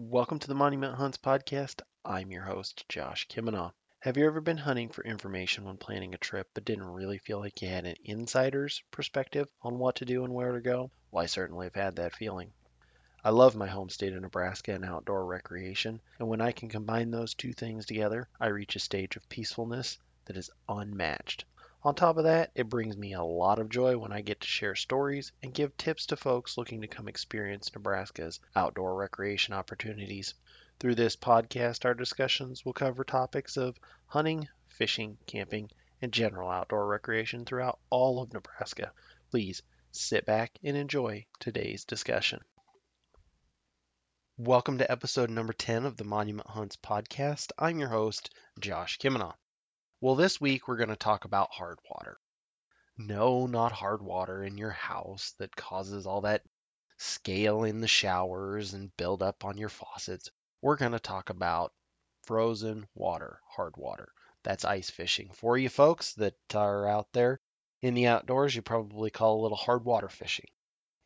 Welcome to the Monument Hunts podcast. I'm your host, Josh Kimina. Have you ever been hunting for information when planning a trip but didn't really feel like you had an insider's perspective on what to do and where to go? Well, I certainly have had that feeling. I love my home state of Nebraska and outdoor recreation, and when I can combine those two things together, I reach a stage of peacefulness that is unmatched. On top of that, it brings me a lot of joy when I get to share stories and give tips to folks looking to come experience Nebraska's outdoor recreation opportunities. Through this podcast, our discussions will cover topics of hunting, fishing, camping, and general outdoor recreation throughout all of Nebraska. Please sit back and enjoy today's discussion. Welcome to episode number 10 of the Monument Hunts podcast. I'm your host, Josh Kimina. Well, this week we're going to talk about hard water. No, not hard water in your house that causes all that scale in the showers and build up on your faucets. We're going to talk about frozen water, hard water. That's ice fishing. For you folks that are out there in the outdoors, you probably call a little hard water fishing.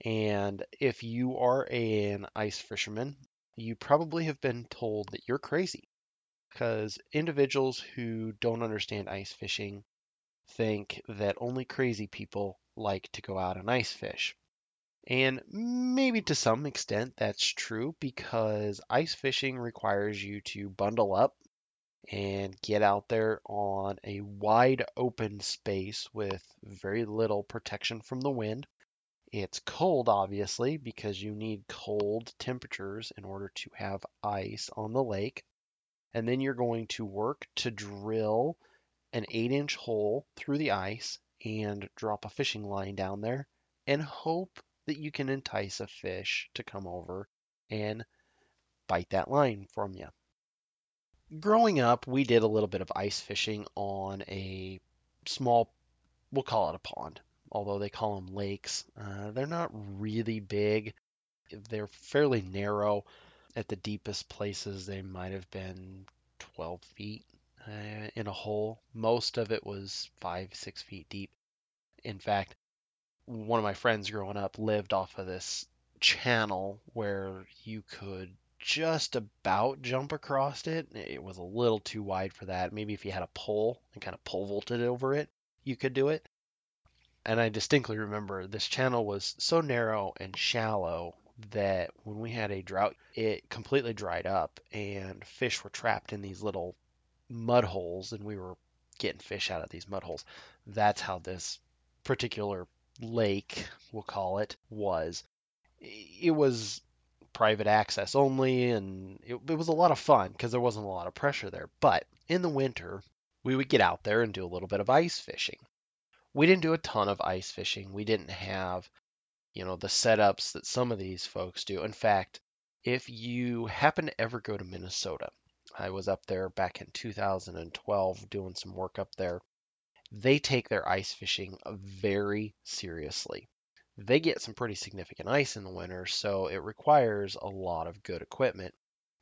And if you are an ice fisherman, you probably have been told that you're crazy because individuals who don't understand ice fishing think that only crazy people like to go out and ice fish. And maybe to some extent that's true because ice fishing requires you to bundle up and get out there on a wide open space with very little protection from the wind. It's cold, obviously, because you need cold temperatures in order to have ice on the lake and then you're going to work to drill an eight inch hole through the ice and drop a fishing line down there and hope that you can entice a fish to come over and bite that line from you. Growing up, we did a little bit of ice fishing on a small, we'll call it a pond, although they call them lakes. Uh, they're not really big, they're fairly narrow at the deepest places, they might have been 12 feet uh, in a hole. Most of it was five, six feet deep. In fact, one of my friends growing up lived off of this channel where you could just about jump across it. It was a little too wide for that. Maybe if you had a pole and kind of pole vaulted over it, you could do it. And I distinctly remember this channel was so narrow and shallow that when we had a drought, it completely dried up and fish were trapped in these little mud holes and we were getting fish out of these mud holes. That's how this particular lake, we'll call it, was. It was private access only and it, it was a lot of fun because there wasn't a lot of pressure there. But in the winter, we would get out there and do a little bit of ice fishing. We didn't do a ton of ice fishing. We didn't have you know, the setups that some of these folks do. In fact, if you happen to ever go to Minnesota, I was up there back in 2012 doing some work up there. They take their ice fishing very seriously. They get some pretty significant ice in the winter, so it requires a lot of good equipment.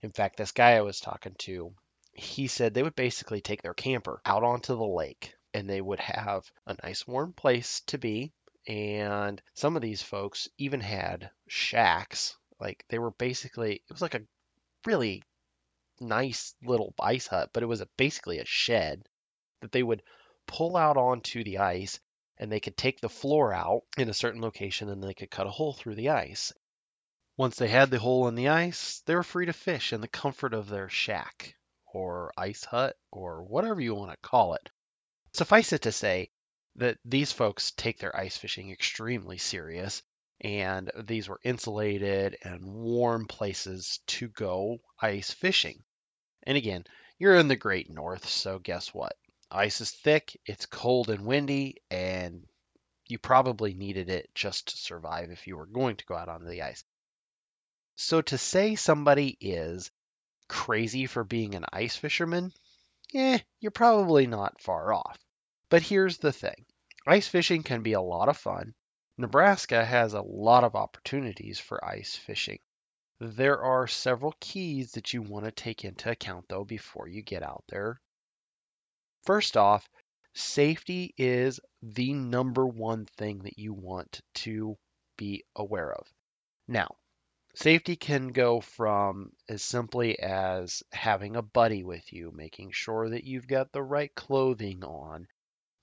In fact, this guy I was talking to, he said they would basically take their camper out onto the lake and they would have a nice warm place to be and some of these folks even had shacks. Like they were basically, it was like a really nice little ice hut, but it was a, basically a shed that they would pull out onto the ice and they could take the floor out in a certain location and they could cut a hole through the ice. Once they had the hole in the ice, they were free to fish in the comfort of their shack or ice hut or whatever you want to call it. Suffice it to say, that these folks take their ice fishing extremely serious and these were insulated and warm places to go ice fishing. And again, you're in the great north, so guess what? Ice is thick, it's cold and windy, and you probably needed it just to survive if you were going to go out onto the ice. So to say somebody is crazy for being an ice fisherman, eh, you're probably not far off. But here's the thing ice fishing can be a lot of fun. Nebraska has a lot of opportunities for ice fishing. There are several keys that you want to take into account though before you get out there. First off, safety is the number one thing that you want to be aware of. Now, Safety can go from as simply as having a buddy with you, making sure that you've got the right clothing on,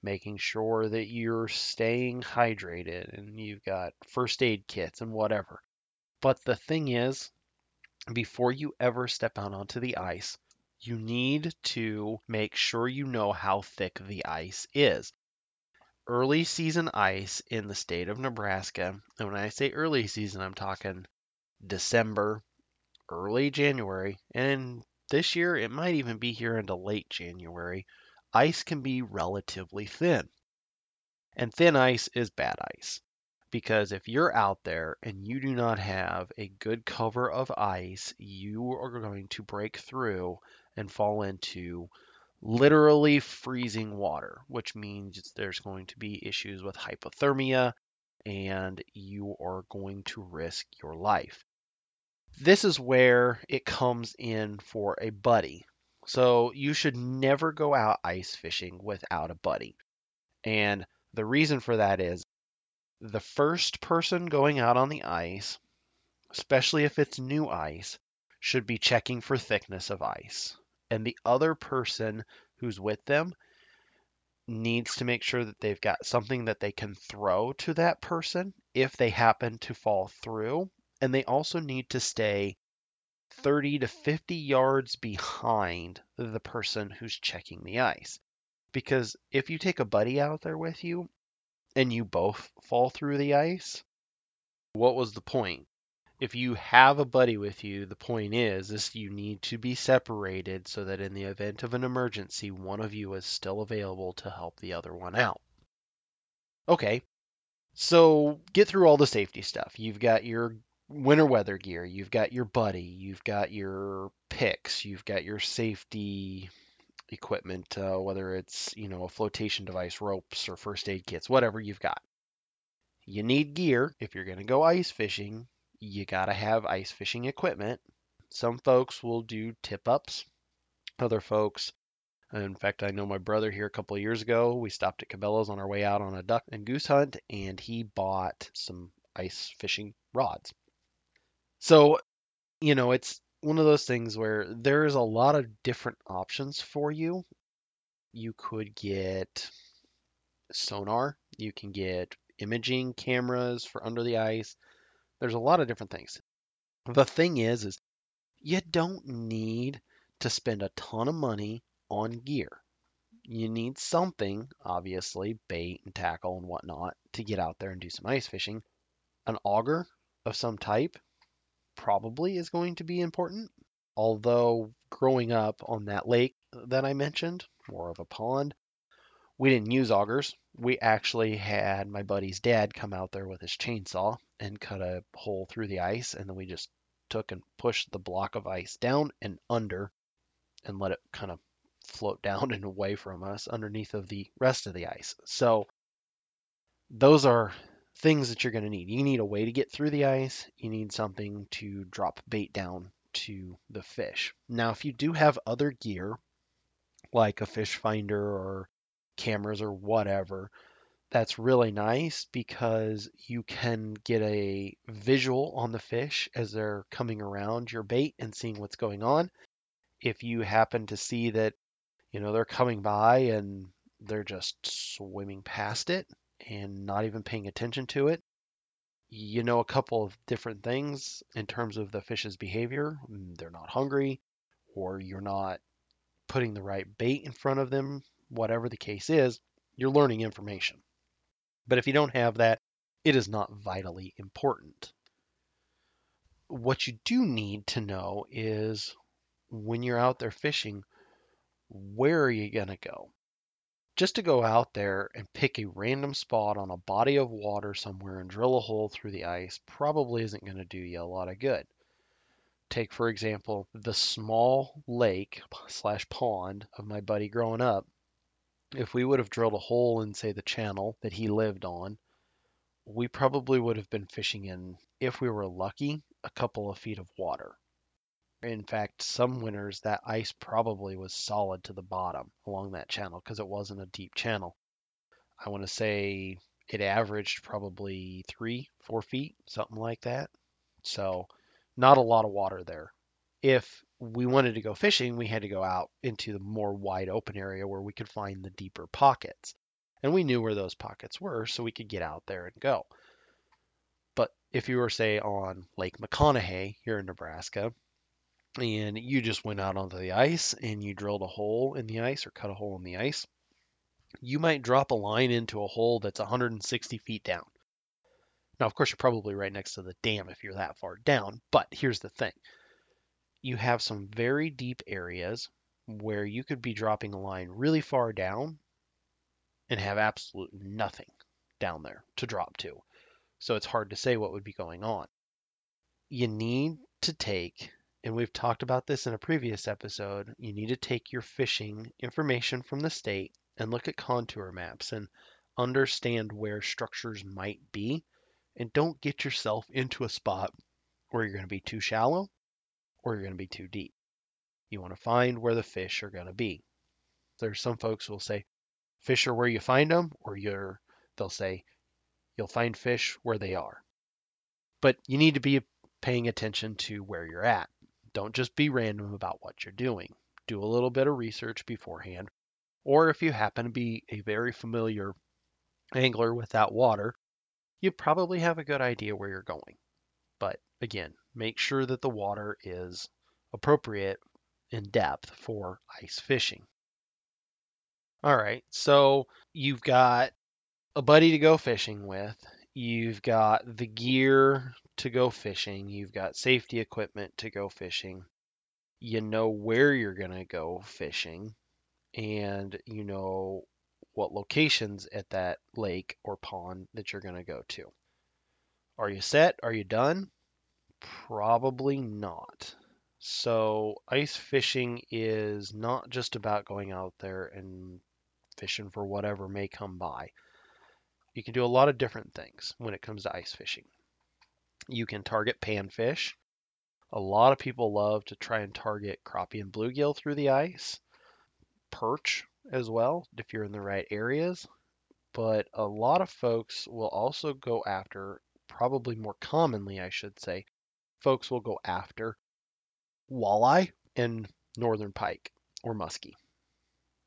making sure that you're staying hydrated and you've got first aid kits and whatever. But the thing is, before you ever step out onto the ice, you need to make sure you know how thick the ice is. Early season ice in the state of Nebraska, and when I say early season, I'm talking December, early January, and this year it might even be here into late January. Ice can be relatively thin. And thin ice is bad ice. Because if you're out there and you do not have a good cover of ice, you are going to break through and fall into literally freezing water, which means there's going to be issues with hypothermia and you are going to risk your life. This is where it comes in for a buddy. So you should never go out ice fishing without a buddy. And the reason for that is the first person going out on the ice, especially if it's new ice, should be checking for thickness of ice. And the other person who's with them needs to make sure that they've got something that they can throw to that person if they happen to fall through. And they also need to stay 30 to 50 yards behind the person who's checking the ice. Because if you take a buddy out there with you and you both fall through the ice, what was the point? If you have a buddy with you, the point is, is you need to be separated so that in the event of an emergency, one of you is still available to help the other one out. Okay, so get through all the safety stuff. You've got your winter weather gear, you've got your buddy, you've got your picks, you've got your safety equipment, uh, whether it's you know a flotation device, ropes, or first aid kits, whatever you've got. You need gear if you're going to go ice fishing. You got to have ice fishing equipment. Some folks will do tip ups. Other folks, in fact, I know my brother here a couple of years ago. We stopped at Cabela's on our way out on a duck and goose hunt, and he bought some ice fishing rods. So, you know, it's one of those things where there is a lot of different options for you. You could get sonar, you can get imaging cameras for under the ice. There's a lot of different things. The thing is is you don't need to spend a ton of money on gear. You need something, obviously, bait and tackle and whatnot, to get out there and do some ice fishing. An auger of some type probably is going to be important. Although growing up on that lake that I mentioned, more of a pond, we didn't use augers. We actually had my buddy's dad come out there with his chainsaw and cut a hole through the ice, and then we just took and pushed the block of ice down and under and let it kind of float down and away from us underneath of the rest of the ice. So those are things that you're going to need. You need a way to get through the ice. You need something to drop bait down to the fish. Now, if you do have other gear, like a fish finder or cameras or whatever, that's really nice because you can get a visual on the fish as they're coming around your bait and seeing what's going on. If you happen to see that, you know, they're coming by and they're just swimming past it, and not even paying attention to it, you know a couple of different things in terms of the fish's behavior. Mm, they're not hungry, or you're not putting the right bait in front of them, whatever the case is, you're learning information. But if you don't have that, it is not vitally important. What you do need to know is when you're out there fishing, where are you going to go? Just to go out there and pick a random spot on a body of water somewhere and drill a hole through the ice probably isn't going to do you a lot of good. Take, for example, the small lake slash pond of my buddy growing up. If we would have drilled a hole in, say, the channel that he lived on, we probably would have been fishing in, if we were lucky, a couple of feet of water. In fact, some winters that ice probably was solid to the bottom along that channel because it wasn't a deep channel. I want to say it averaged probably three, four feet, something like that. So not a lot of water there. If we wanted to go fishing, we had to go out into the more wide open area where we could find the deeper pockets. And we knew where those pockets were, so we could get out there and go. But if you were, say, on Lake McConaughy here in Nebraska, and you just went out onto the ice and you drilled a hole in the ice or cut a hole in the ice, you might drop a line into a hole that's 160 feet down. Now, of course, you're probably right next to the dam if you're that far down, but here's the thing you have some very deep areas where you could be dropping a line really far down and have absolute nothing down there to drop to. So it's hard to say what would be going on. You need to take, and we've talked about this in a previous episode, you need to take your fishing information from the state and look at contour maps and understand where structures might be and don't get yourself into a spot where you're going to be too shallow or you're going to be too deep. You want to find where the fish are going to be. There's some folks who will say fish are where you find them or you're they'll say you'll find fish where they are. But you need to be paying attention to where you're at. Don't just be random about what you're doing. Do a little bit of research beforehand. Or if you happen to be a very familiar angler with that water, you probably have a good idea where you're going. But again, make sure that the water is appropriate in depth for ice fishing. All right, so you've got a buddy to go fishing with, you've got the gear to go fishing, you've got safety equipment to go fishing, you know where you're going to go fishing, and you know what locations at that lake or pond that you're going to go to. Are you set? Are you done? Probably not. So, ice fishing is not just about going out there and fishing for whatever may come by. You can do a lot of different things when it comes to ice fishing. You can target panfish. A lot of people love to try and target crappie and bluegill through the ice. Perch as well, if you're in the right areas. But a lot of folks will also go after, probably more commonly, I should say, folks will go after walleye and northern pike or muskie.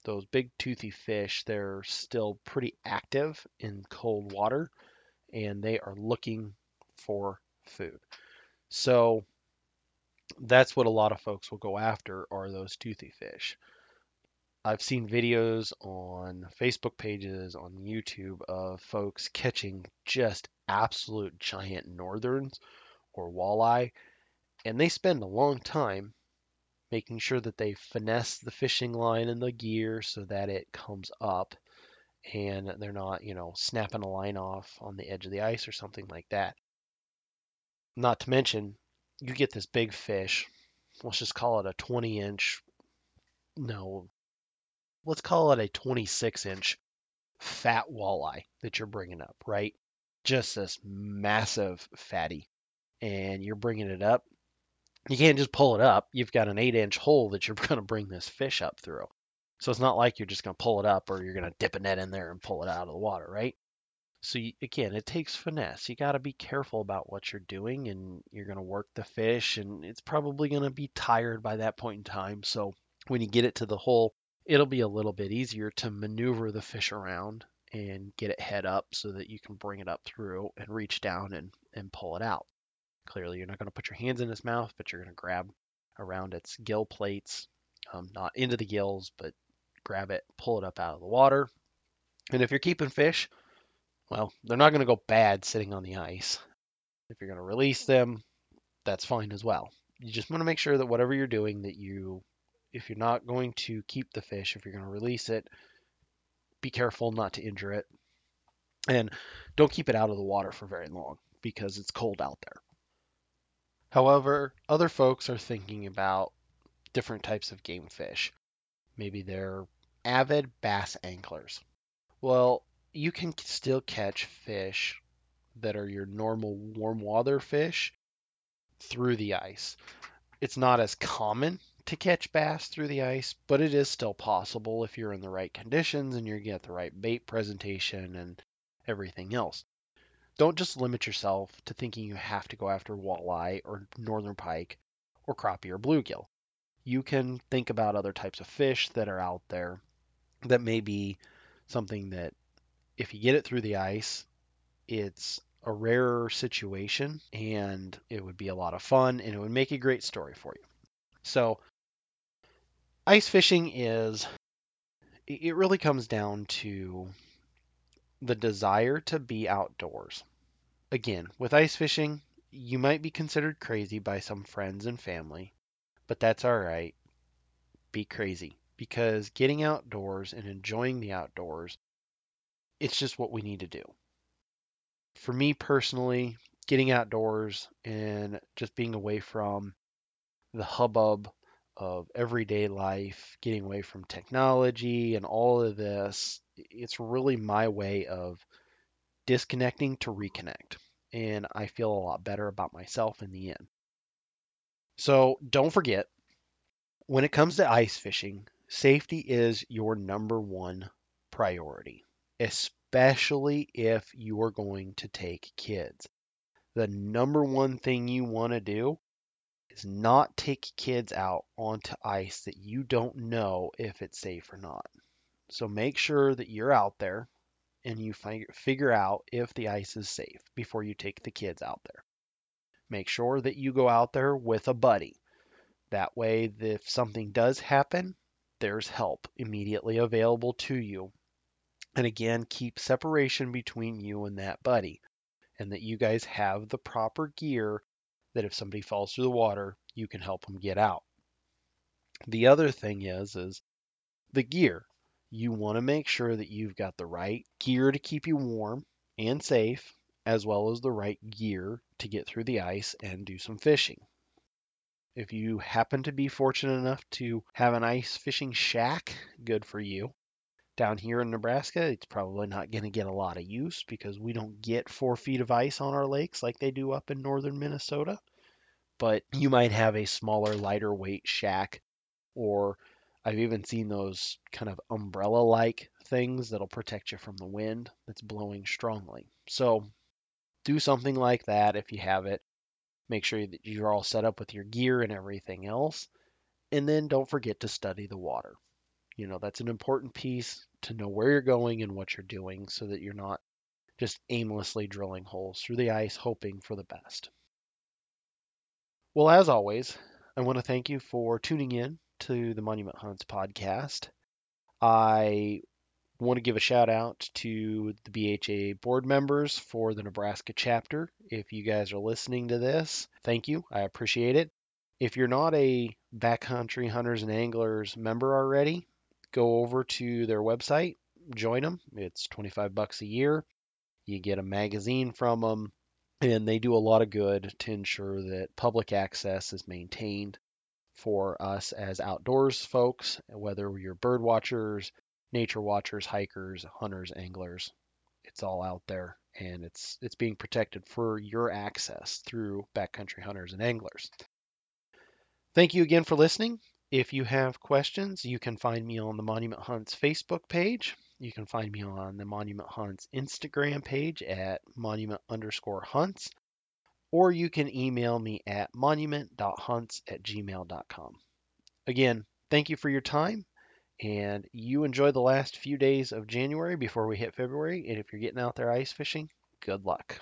Those big toothy fish, they're still pretty active in cold water and they are looking for food. So that's what a lot of folks will go after are those toothy fish. I've seen videos on Facebook pages, on YouTube of folks catching just absolute giant northerns or walleye, and they spend a long time making sure that they finesse the fishing line and the gear so that it comes up and they're not, you know, snapping a line off on the edge of the ice or something like that. Not to mention, you get this big fish, let's just call it a 20 inch, no, let's call it a 26 inch fat walleye that you're bringing up, right? Just this massive fatty. And you're bringing it up you can't just pull it up. You've got an eight inch hole that you're going to bring this fish up through. So it's not like you're just going to pull it up or you're going to dip a net in there and pull it out of the water, right? So you, again, it takes finesse. You got to be careful about what you're doing and you're going to work the fish and it's probably going to be tired by that point in time. So when you get it to the hole, it'll be a little bit easier to maneuver the fish around and get it head up so that you can bring it up through and reach down and, and pull it out. Clearly, you're not going to put your hands in its mouth, but you're going to grab around its gill plates, um, not into the gills, but grab it, pull it up out of the water. And if you're keeping fish, well, they're not going to go bad sitting on the ice. If you're going to release them, that's fine as well. You just want to make sure that whatever you're doing, that you, if you're not going to keep the fish, if you're going to release it, be careful not to injure it. And don't keep it out of the water for very long because it's cold out there. However, other folks are thinking about different types of game fish. Maybe they're avid bass anglers. Well, you can still catch fish that are your normal warm water fish through the ice. It's not as common to catch bass through the ice, but it is still possible if you're in the right conditions and you get the right bait presentation and everything else. don't just limit yourself to thinking you have to go after walleye or northern pike or crappie or bluegill. You can think about other types of fish that are out there that may be something that if you get it through the ice, it's a rarer situation and it would be a lot of fun and it would make a great story for you. So, ice fishing is, it really comes down to the desire to be outdoors. Again, with ice fishing, you might be considered crazy by some friends and family, but that's all right. Be crazy because getting outdoors and enjoying the outdoors, it's just what we need to do for me personally, getting outdoors and just being away from the hubbub of everyday life, getting away from technology and all of this, it's really my way of disconnecting to reconnect. And I feel a lot better about myself in the end. So don't forget, when it comes to ice fishing, safety is your number one priority, especially if you are going to take kids. The number one thing you want to do is not take kids out onto ice that you don't know if it's safe or not. So make sure that you're out there and you figure out if the ice is safe before you take the kids out there. Make sure that you go out there with a buddy. That way, if something does happen, there's help immediately available to you and again, keep separation between you and that buddy, and that you guys have the proper gear that if somebody falls through the water, you can help them get out. The other thing is is the gear. You want to make sure that you've got the right gear to keep you warm and safe, as well as the right gear to get through the ice and do some fishing. If you happen to be fortunate enough to have an ice fishing shack, good for you. Down here in Nebraska, it's probably not going to get a lot of use because we don't get four feet of ice on our lakes like they do up in northern Minnesota. But you might have a smaller, lighter weight shack, or I've even seen those kind of umbrella like things that'll protect you from the wind that's blowing strongly. So do something like that if you have it. Make sure that you're all set up with your gear and everything else. And then don't forget to study the water. You know, that's an important piece to know where you're going and what you're doing so that you're not just aimlessly drilling holes through the ice hoping for the best. Well, as always, I want to thank you for tuning in to the Monument Hunts podcast. I want to give a shout out to the BHA board members for the Nebraska chapter. If you guys are listening to this, thank you. I appreciate it. If you're not a backcountry hunters and anglers member already, go over to their website, join them. It's 25 bucks a year. You get a magazine from them, and they do a lot of good to ensure that public access is maintained for us as outdoors folks, whether you're bird watchers, nature watchers, hikers, hunters, anglers. It's all out there and it's it's being protected for your access through backcountry hunters and anglers. Thank you again for listening. If you have questions, you can find me on the Monument Hunts Facebook page. You can find me on the Monument Hunts Instagram page at monument underscore hunts, or you can email me at monument.hunts at gmail.com. Again, thank you for your time, and you enjoy the last few days of January before we hit February. And if you're getting out there ice fishing, good luck.